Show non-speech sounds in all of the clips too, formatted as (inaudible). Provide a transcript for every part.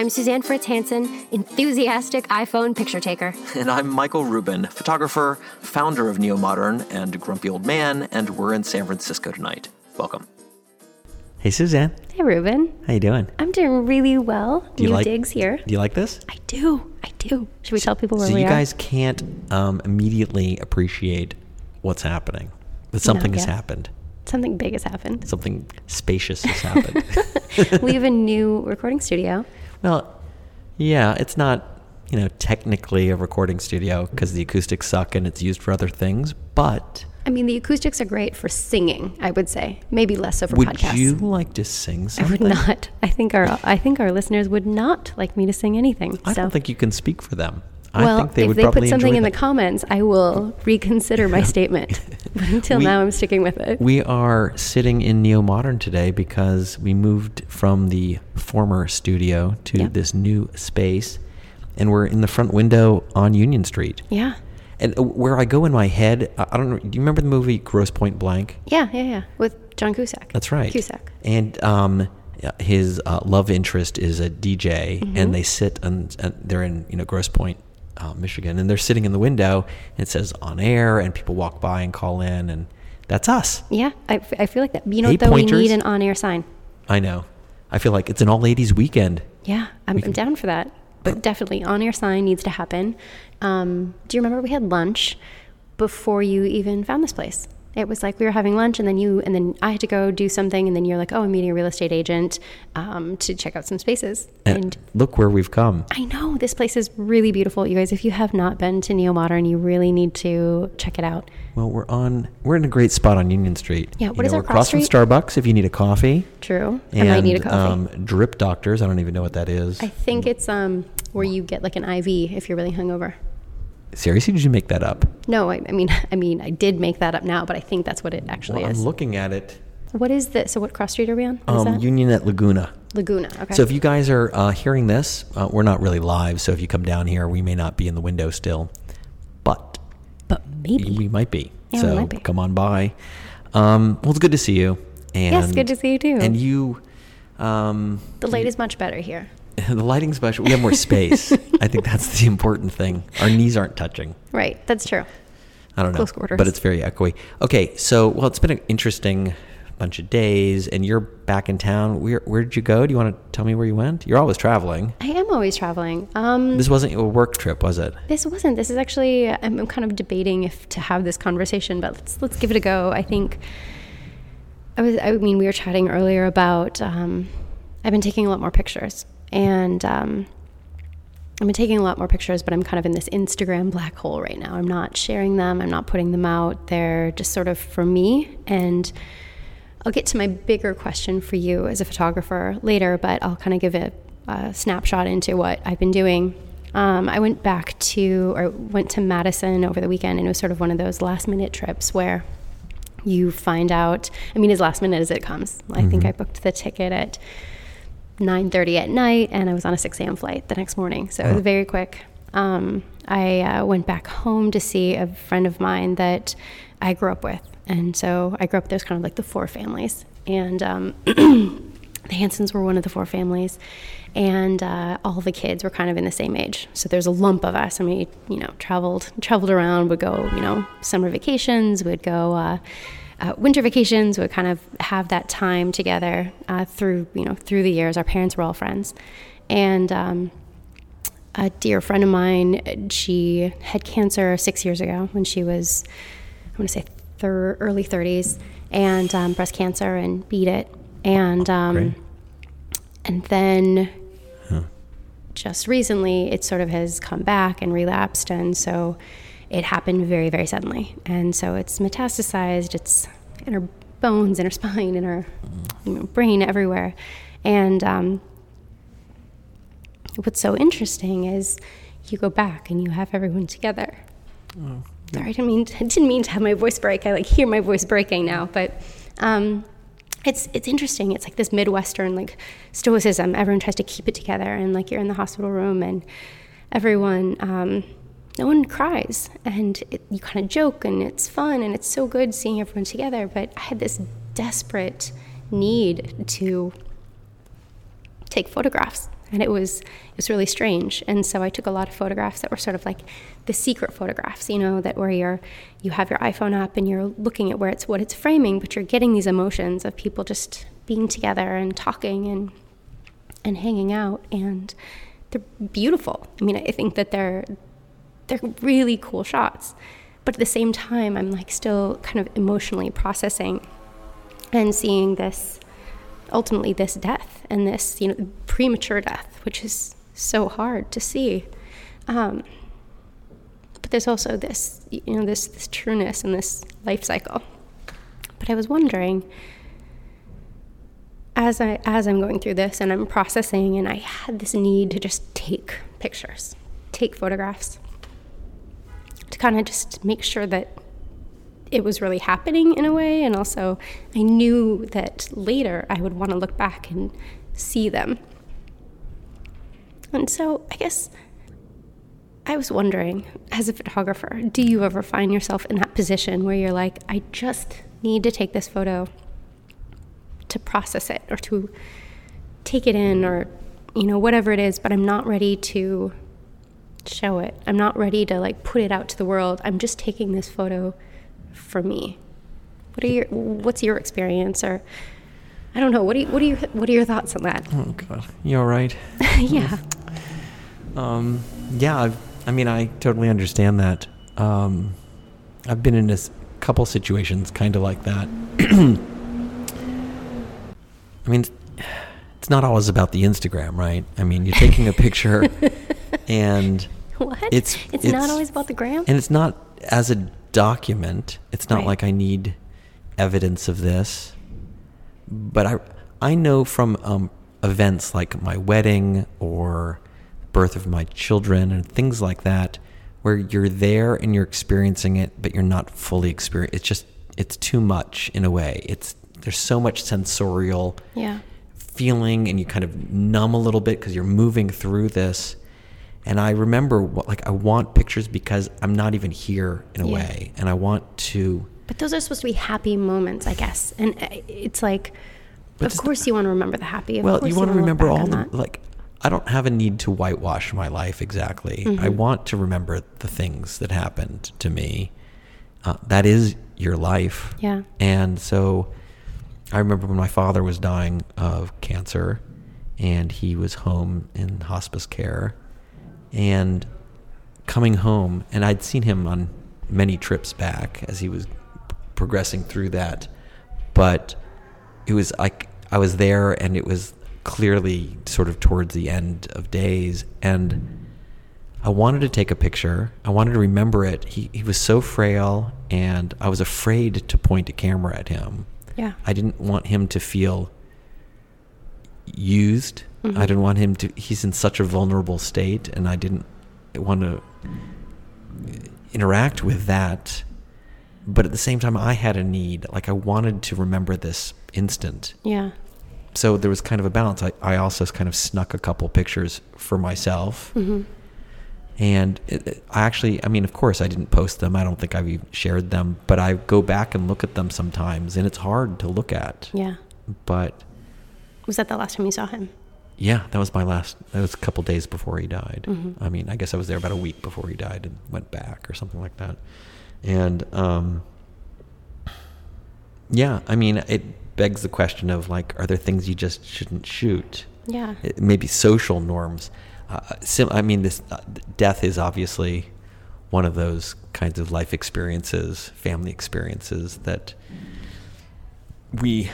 I'm Suzanne Fritz Hansen, enthusiastic iPhone picture taker. (laughs) And I'm Michael Rubin, photographer, founder of Neo Modern, and grumpy old man, and we're in San Francisco tonight. Welcome. Hey Suzanne, Hey, Rubin. how you doing? I'm doing really well. Do you New like- digs here. Do you like this? I do. I do. Should we tell people where so we you guys can't um, immediately appreciate what's happening, but something has happened. Something big has happened. Something spacious has happened. (laughs) we have a new recording studio. Well, yeah, it's not you know technically a recording studio because the acoustics suck and it's used for other things. But I mean, the acoustics are great for singing, I would say. Maybe less so for would podcasts. you like to sing I would not. I think our I think our listeners would not like me to sing anything. I so. don't think you can speak for them. I well, think they if they put something in the comments, I will reconsider my statement. (laughs) But until We- now, I'm sticking with it. We are sitting in Neo Modern today because we moved from the former studio to Yeah. this new space, and we're in the front window on Union Street. yeah, And uh, where I go in my head, I I don't know. Do you remember the movie Grosse Pointe Blank? yeah, yeah, yeah. With John Cusack. That's right. Cusack. And um, his uh, love interest is a DJ, Mm-hmm. and they sit and, and they're in you know Grosse Pointe, uh, Michigan, and they're sitting in the window. And it says on air, and people walk by and call in, and that's us. Yeah, I, f- I feel like that. You know, Hey, though, we need an on-air sign. I know. I feel like it's an all ladies weekend. Yeah, I'm, I'm down for that. But definitely, on-air sign needs to happen. Um, do you remember we had lunch before you even found this place? It was like we were having lunch, and then you, and then I had to go do something, and then you're like, "Oh, I'm meeting a real estate agent um, to check out some spaces." And, and look where we've come. I know this place is really beautiful, you guys. If you have not been to Neo Modern, you really need to check it out. Well, we're on. We're in a great spot on Union Street. Yeah, You what is know, our we're cross across from Starbucks if you need a coffee. True, And, I might need a coffee. Um, Drip Doctors. I don't even know what that is. I think it's um where you get like an IV if you're really hungover. Seriously, did you make that up? No, I, I mean, (laughs) I mean, I did make that up now, but I think that's what it actually Well, is. I'm looking at it. what is this? So, what cross street are we on? Um, that? Union at Laguna. Laguna. Okay. So if you guys are uh, hearing this, uh, we're not really live. So if you come down here, we may not be in the window still, but but maybe. we might be. Yeah, so might be. come on by. Um, well, it's good to see you. And, Yes, good to see you too. And you, um, the light is much better here. (laughs) the lighting special. We have more space. I think that's the important thing. Our knees aren't touching. Right. That's true. I don't know, Close quarters. but it's very echoey. Okay, so well, it's been an interesting bunch of days, and you're back in town. Where where did you go? Do you want to tell me where you went? You're always traveling. I am always traveling. Um, This wasn't a work trip, was it? This wasn't. This is actually. I'm, I'm kind of debating if to have this conversation, but let's let's give it a go. I think. I was. I mean, we were chatting earlier about. Um, I've been taking a lot more pictures, and um, I've been taking a lot more pictures, but I'm kind of in this Instagram black hole right now. I'm not sharing them. I'm not putting them out. They're just sort of for me. And I'll get to my bigger question for you as a photographer later, but I'll kind of give a, a snapshot into what I've been doing. Um, I went back to, or went to Madison over the weekend, and it was sort of one of those last minute trips where you find out, I mean, as last minute as it comes. I think I booked the ticket at 9.30 at night and i was on a 6 a.m flight the next morning so it was very quick. Um, i uh, went back home to see a friend of mine that i grew up with and so i grew up there's kind of like the four families and um, (clears throat) the hansons were one of the four families and uh, all the kids were kind of in the same age. So there's a lump of us i mean you know traveled traveled around would go you know summer vacations would go uh, uh, winter vacations would kind of have that time together uh, through you know through the years. Our parents were all friends, and um, a dear friend of mine, she had cancer six years ago when she was, I want to say, thir- early 30s, and um, breast cancer, and beat it, and um, and then just recently it sort of has come back and relapsed. And so it happened very very suddenly and so it's metastasized it's in her bones in her (laughs) spine in her you know, brain everywhere and um, what's so interesting is you go back and you have everyone together Oh, Sorry, I didn't mean to, I didn't mean to have my voice break. I like hear my voice breaking now, but um, it's it's interesting. It's like this Midwestern like stoicism. Everyone tries to keep it together, and like you're in the hospital room, and everyone, um, no one cries, and it, you kind of joke, and it's fun, and it's so good seeing everyone together. But I had this desperate need to take photographs. And it was it was really strange. And so i took a lot of photographs that were sort of like the secret photographs you know that where you're you have your iphone up and you're looking at where it's what it's framing but you're getting these emotions of people just being together and talking and and hanging out. And they're beautiful. I mean i think that they're they're really cool shots. But at the same time i'm like still kind of emotionally processing and seeing this ultimately this death and this you know premature death which is so hard to see. Um, but there's also this you know this this trueness and this life cycle. But i was wondering as i as i'm going through this and i'm processing and i had this need to just take pictures take photographs to kind of just make sure that it was really happening in a way. And also, I knew that later I would want to look back and see them. And so, I guess I was wondering, as a photographer, do you ever find yourself in that position where you're like, I just need to take this photo to process it or to take it in or, you know, whatever it is, but I'm not ready to show it. I'm not ready to like put it out to the world. I'm just taking this photo for me. What are your What's your experience, or I don't know. What do you What are you What are your thoughts on that? Oh God, You're right. (laughs) yeah. Um, yeah. I've, I mean, I totally understand that. Um, I've been in a couple situations kind of like that. (clears throat) I mean, it's not always about the Instagram, right? I mean, you're taking a picture, (laughs) and (laughs) what? It's, it's, it's not always about the gram, and it's not as a document. It's not Right. like I need evidence of this, but I I know from um, events like my wedding or birth of my children and things like that, where you're there and you're experiencing it, but you're not fully experiencing. It's just it's too much in a way. It's there's so much sensorial yeah, feeling and you kind of numb a little bit because you're moving through this. And I remember what, like I want pictures because I'm not even here in a Yeah. way, and I want to. but those are supposed to be happy moments, I guess, and uh, it's like, But of course you want to remember the happy. Of Well, you want to remember all the that. like. I don't have a need to whitewash my life exactly. I Mm-hmm. want to remember the things that happened to me. Uh, that is your life. Yeah. And so, I remember when my father was dying of cancer, and he was home in hospice care, and coming home, and I'd seen him on many trips back as he was progressing through that, but it was like I was there, and it was clearly sort of towards the end of days, and I wanted to take a picture. I wanted to remember it. He he was so frail, and I was afraid to point a camera at him. Yeah. I didn't want him to feel used. Mm-hmm. I didn't want him to. He's in such a vulnerable state, and I didn't want to interact with that. But at the same time, I had a need. Like I wanted to remember this instant. Yeah. So there was kind of a balance. I, I also kind of snuck a couple pictures for myself. Mm-hmm. And it, it- I actually, I mean, of course, I didn't post them. I don't think I've even shared them, but I go back and look at them sometimes, and it's hard to look at. Yeah. But Was that the last time you saw him? yeah, that was my last. That was a couple days before he died. Mhm. I mean, I guess I was there about a week before he died and went back or something like that. And um, yeah, I mean, it begs the question of like, are there things you just shouldn't shoot? Yeah. It- maybe social norms. Uh, sim- I mean, this uh, death is obviously one of those kinds of life experiences, family experiences that we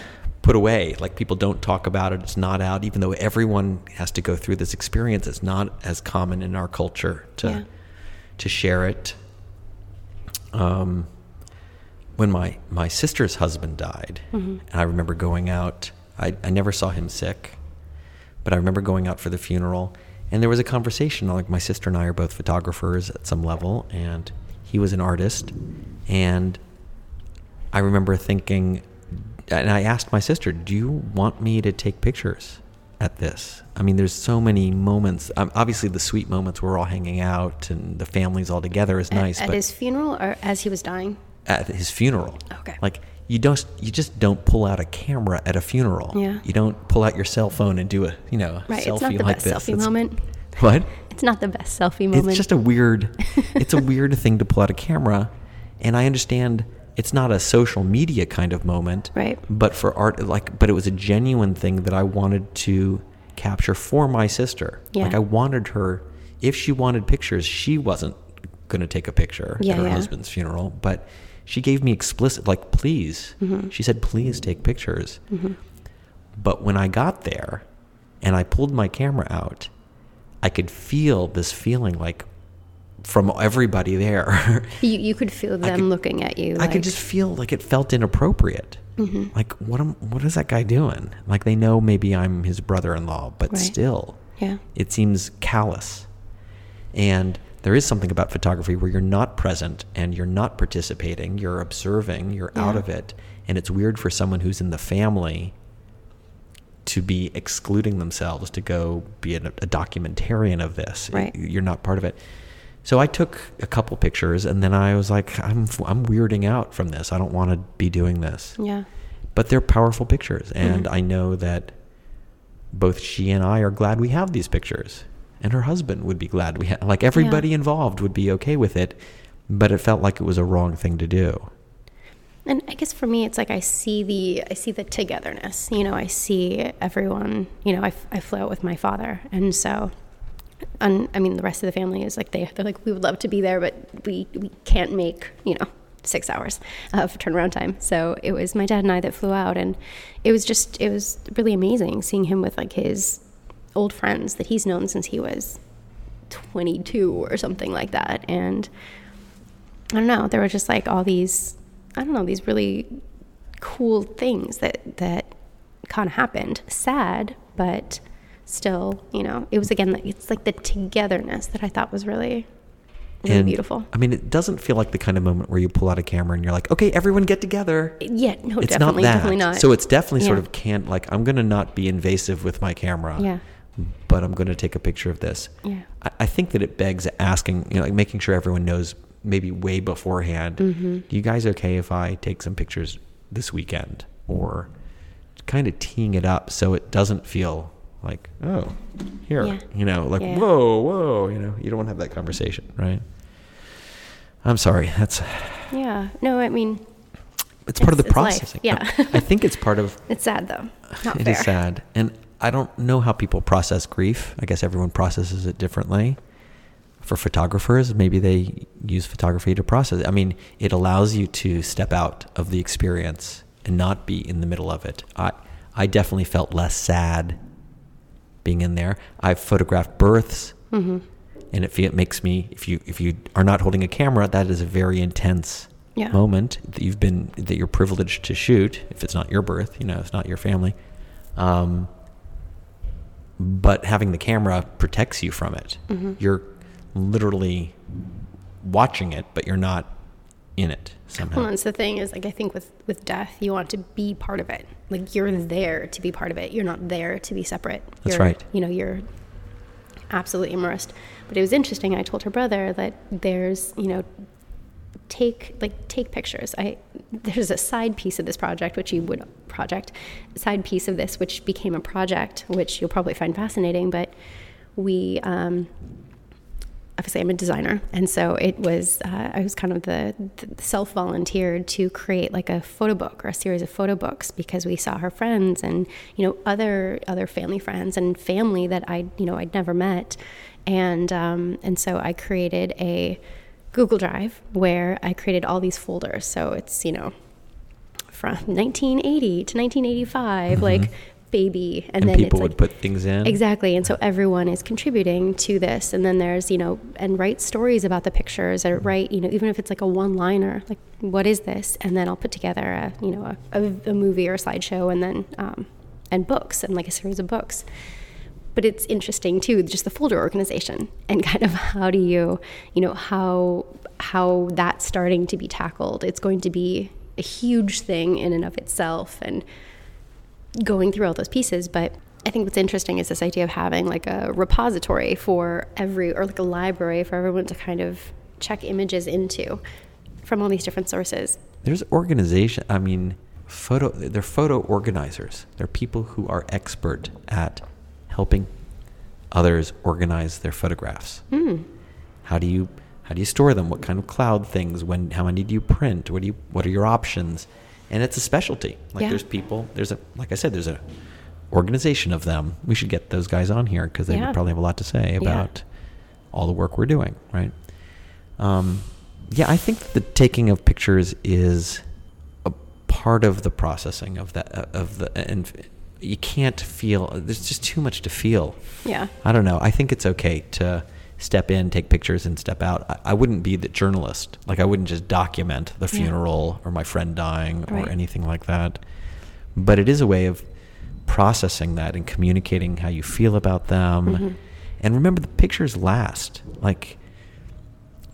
put away. Like people don't talk about it; it's not out. Even though everyone has to go through this experience, it's not as common in our culture to Yeah. to share it. Um, when my my sister's husband died, Mhm. and I remember going out. I, I never saw him sick, but I remember going out for the funeral, and there was a conversation. Like my sister and I are both photographers at some level, and he was an artist, and I remember thinking, and I asked my sister, "Do you want me to take pictures at this?" I mean, there's so many moments. Um, obviously, the sweet moments we're all hanging out and the families all together is nice. At but his funeral or as he was dying? at his funeral, Okay. like you don't, you just don't pull out a camera at a funeral. Yeah. You don't pull out your cell phone and do a, you know, Right. selfie it's not the like best this. selfie It's- moment. (laughs) What? It's not the best selfie moment. It's just a weird. it's a (laughs) weird thing to pull out a camera, and I understand it's not a social media kind of moment, Right. But for art, like, but it was a genuine thing that I wanted to capture for my sister. Yeah. Like I wanted her, if she wanted pictures, she wasn't going to take a picture Yeah, at her yeah. husband's funeral, but she gave me explicit, like, please. Mm-hmm. She said, please take pictures. But when I got there and I pulled my camera out, I could feel this feeling like from everybody there. (laughs) you, you could feel them could- looking at you. I like, could just feel like it felt inappropriate. Mm-hmm. Like what am what is that guy doing? Like they know maybe I'm his brother-in-law, but Right. still, Yeah. it seems callous. And there is something about photography where you're not present and you're not participating, you're observing, you're out of it, and it's weird for someone who's in the family to be excluding themselves to go be a, a documentarian of this. Right. You're not part of it. So I took a couple pictures and then I was like, I'm, I'm weirding out from this. I don't want to be doing this. Yeah. But they're powerful pictures. And Mhm. I know that both she and I are glad we have these pictures. And her husband would be glad we had, like everybody involved would be okay with it. But it felt like it was a wrong thing to do. And I guess for me, it's like I see the I see the togetherness. You know, I see everyone. You know, I, I flew out with my father, and so, and I mean, the rest of the family is like they they're like we would love to be there, but we we can't make you know six hours of turnaround time. So it was my dad and I that flew out, and it was just it was really amazing seeing him with like his old friends that he's known since he was 22 or something like that, and I don't know. There were just like all these, I don't know, these really cool things that that kind of happened. Sad, but still, you know, it was again. It's like the togetherness that I thought was really, really and beautiful. I mean, it doesn't feel like the kind of moment where you pull out a camera and you're like, okay, everyone get together. Yeah, no, it's definitely, not that. definitely not. So it's definitely sort of can't like I'm gonna not be invasive with my camera. Yeah. But I'm gonna take a picture of this. Yeah. I, I think that it begs asking, you know, like making sure everyone knows maybe way beforehand. Mm-hmm. Do you guys okay if I take some pictures this weekend, or kind of teeing it up so it doesn't feel like oh here Yeah. you know like Yeah. whoa whoa you know you don't want to have that conversation right i'm sorry that's yeah, no, I mean, it's part of the It's- it's processing yeah. I, I think it's part of (laughs) it's sad though. Not it fair. is sad. And I don't know how people process grief. I guess everyone processes it differently. For photographers, maybe they use photography to process it. I mean, it allows you to step out of the experience and not be in the middle of it. I, I definitely felt less sad being in there. I've photographed births, Mm-hmm. and it, it makes me if you if you are not holding a camera, that is a very intense Yeah. moment that you've been that you're privileged to shoot. If it's not your birth, you know, it's not your family. Um, but having the camera protects you from it. Mm-hmm. You're literally watching it, but you're not in it somehow. Well, that's the thing is like I think with with death, you want to be part of it. Like you're there to be part of it. You're not there to be separate. That's You're- right. You know, you're absolutely immersed. But it was interesting. I told her brother that there's you know take like take pictures. I there's a side piece of this project which you would project side piece of this which became a project which you'll probably find fascinating. But we um, obviously I'm a designer, and so it was uh, I was kind of the, the self volunteered to create like a photo book or a series of photo books because we saw her friends and you know other other family friends and family that I you know I'd never met, and um, and so I created a Google Drive where I created all these folders. So it's you know from 1980 to 1985, like baby, and, and then people would like, put things in. Exactly. And so everyone is contributing to this. And then there's, you know, and write stories about the pictures or write, you know, even if it's like a one liner, like, what is this? And then I'll put together a, you know, a, a, a movie or a slideshow and then, um, and books and like a series of books. but it's interesting too, just the folder organization and (laughs) kind of how do you, you know, how how that's starting to be tackled. It's going to be a huge thing in and of itself, and going through all those pieces, but. I think what's interesting is this idea of having like a repository for every, or like a library for everyone to kind of check images into from all these different sources. There's organization. I mean, photo. They're photo organizers. They're people who are expert at helping others organize their photographs. Mm. How do you how do you store them? What kind of cloud things? When how many do you print? What do you what are your options? And it's a specialty. Like Yeah. there's people. There's a like I said. There's a organization of them. We should get those guys on here because they Yeah. would probably have a lot to say Yeah. about all the work we're doing. Right. Um, yeah, I think the taking of pictures is a part of the processing of that uh, of the and you can't feel. There's just too much to feel. Yeah. I don't know. I think it's okay to step in, take pictures, and step out. I, I wouldn't be the journalist. Like I wouldn't just document the Yeah. funeral or my friend dying Right. or anything like that. But it is a way of processing that and communicating how you feel about them. Mhm. And remember, the pictures last. Like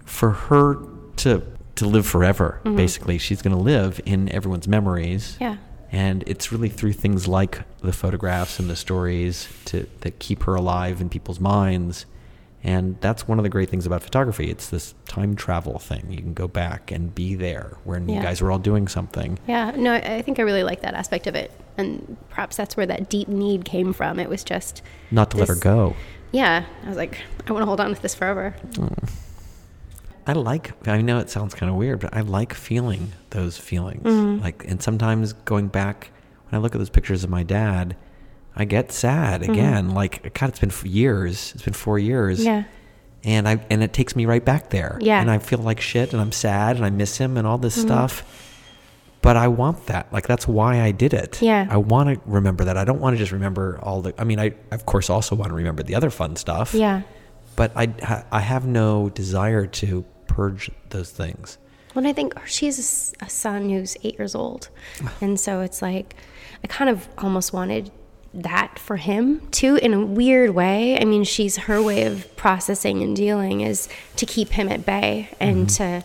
for her to to live forever. Mhm. Basically, she's going to live in everyone's memories. Yeah. And it's really through things like the photographs and the stories to that keep her alive in people's minds. And that's one of the great things about photography. It's this time travel thing. You can go back and be there when you guys were all doing something. Yeah, no, I think I really like that aspect of it. And perhaps that's where that deep need came from. It was just Not to let her go. Yeah, I was like, I want to hold on to this forever. I like I know it sounds kind of weird, but I like feeling those feelings. Mhm. Like and sometimes going back when I look at those pictures of my dad, I get sad Mhm. again. Like God, it's been years. It's been 4 years. Yeah. and I and it takes me right back there. Yeah. and I feel like shit, and I'm sad, and I miss him, and all this Mhm. stuff. But I want that. Like that's why I did it. Yeah. I want to remember that. I don't want to just remember all the. I mean, I of course also want to remember the other fun stuff. Yeah. But I I have no desire to purge those things. Well, I think she has a son who's eight years old. (sighs) And so it's like, I kind of almost wanted that for him too, in a weird way. I mean, she's her way of processing and dealing is to keep him at bay and mm-hmm. to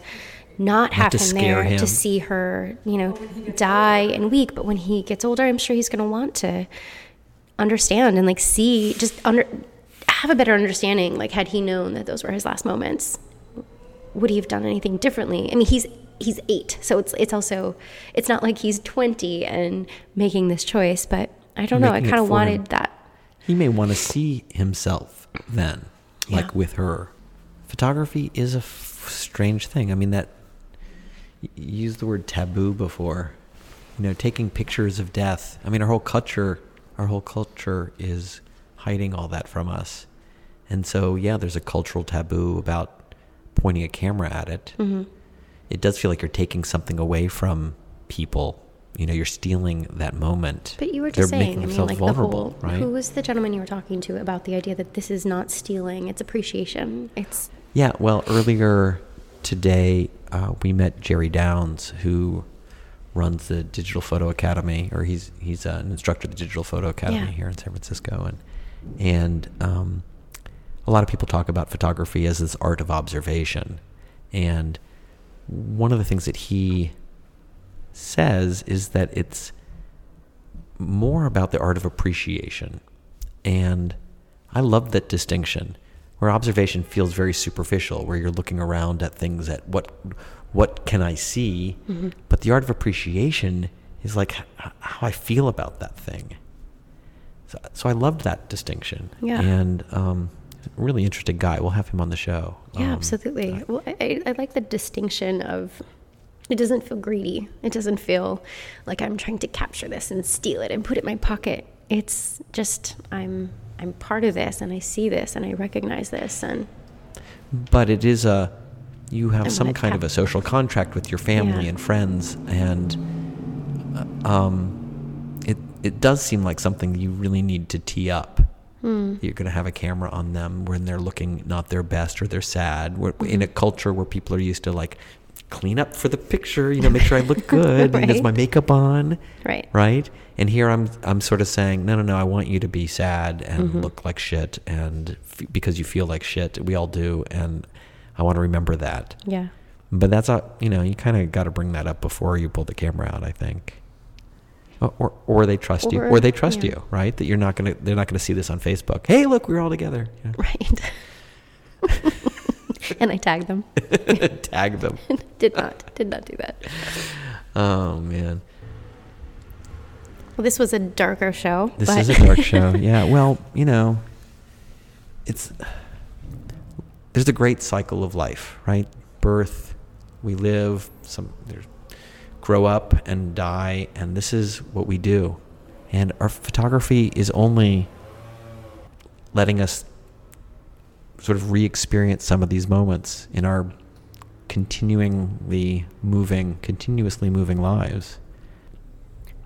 not have to him there him. to see her, you know, die and weak. But when he gets older, I'm sure he's going to want to understand and like see, just under, have a better understanding. Like, had he known that those were his last moments, would he have done anything differently? I mean, he's he's eight, so it's it's also it's not like he's twenty and making this choice. But I don't know. I kind of for him. wanted that. He may want to see himself then, like Yeah. with her. Photography is a f- strange thing. I mean, that you used the word taboo before. You know, taking pictures of death. I mean, our whole culture, our whole culture is hiding all that from us. And so, yeah, there's a cultural taboo about pointing a camera at it. hmm It does feel like you're taking something away from people. You know, you're stealing that moment. But you were just They're saying, making I mean, like vulnerable, the whole. right? Who was the gentleman you were talking to about the idea that this is not stealing; it's appreciation. It's Yeah, well, earlier today uh, we met Jerry Downs, who runs the Digital Photo Academy, or he's he's uh, an instructor at the Digital Photo Academy Yeah. here in San Francisco, and and um, a lot of people talk about photography as this art of observation, and one of the things that he says is that it's more about the art of appreciation. And I love that distinction where observation feels very superficial, where you're looking around at things at what what can I see? Mhm. But the art of appreciation is like how I feel about that thing. So, so I loved that distinction. Yeah. And um, really interesting guy. We'll have him on the show. yeah, Um, absolutely. Well, I, I, I like the distinction of. It doesn't feel greedy. It doesn't feel like I'm trying to capture this and steal it and put it in my pocket. It's just I'm I'm part of this and I see this and I recognize this and but it is a you have some kind of a social contract with your family Yeah. and friends and uh, um it it does seem like something you really need to tee up Hmm. you're going to have a camera on them when they're looking not their best or they're sad we're in Mm-hmm. a culture where people are used to like clean up for the picture, you know, make sure I look good. (laughs) and Is my makeup on? Right. Right? And here I'm I'm sort of saying, no, no, no, I want you to be sad and Mhm. look like shit and f- because you feel like shit. We all do and I want to remember that. Yeah. But that's a, you know, you kind of got to bring that up before you pull the camera out, I think. Or, or, or they trust you, Or- or they trust yeah. you, right? That you're not gonna, they're not gonna see this on Facebook. Hey, look, we're all together. know? Right. (laughs) (laughs) and I tagged them. (laughs) Tag them. (laughs) did not. Did not do that. Oh man, Well, this was a darker show. this is a dark show. Yeah. Well, you know, it's there's a great cycle of life, right? Birth, we live. Some there's grow up and die, and this is what we do. And our photography is only letting us sort of re-experience some of these moments in our continuingly moving, continuously moving lives.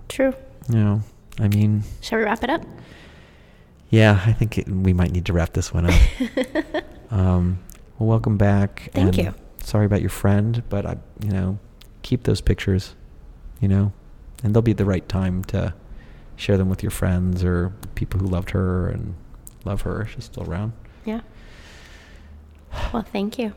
True. You know, I mean, Shall we wrap it up? yeah, I think it, we might need to wrap this one up. (laughs) um, well, welcome back. Thank and you. Sorry about your friend, but I, you know, keep those pictures, you know, and they'll be the right time to share them with your friends or people who loved her and love her. She's still around. Yeah. Well, thank you.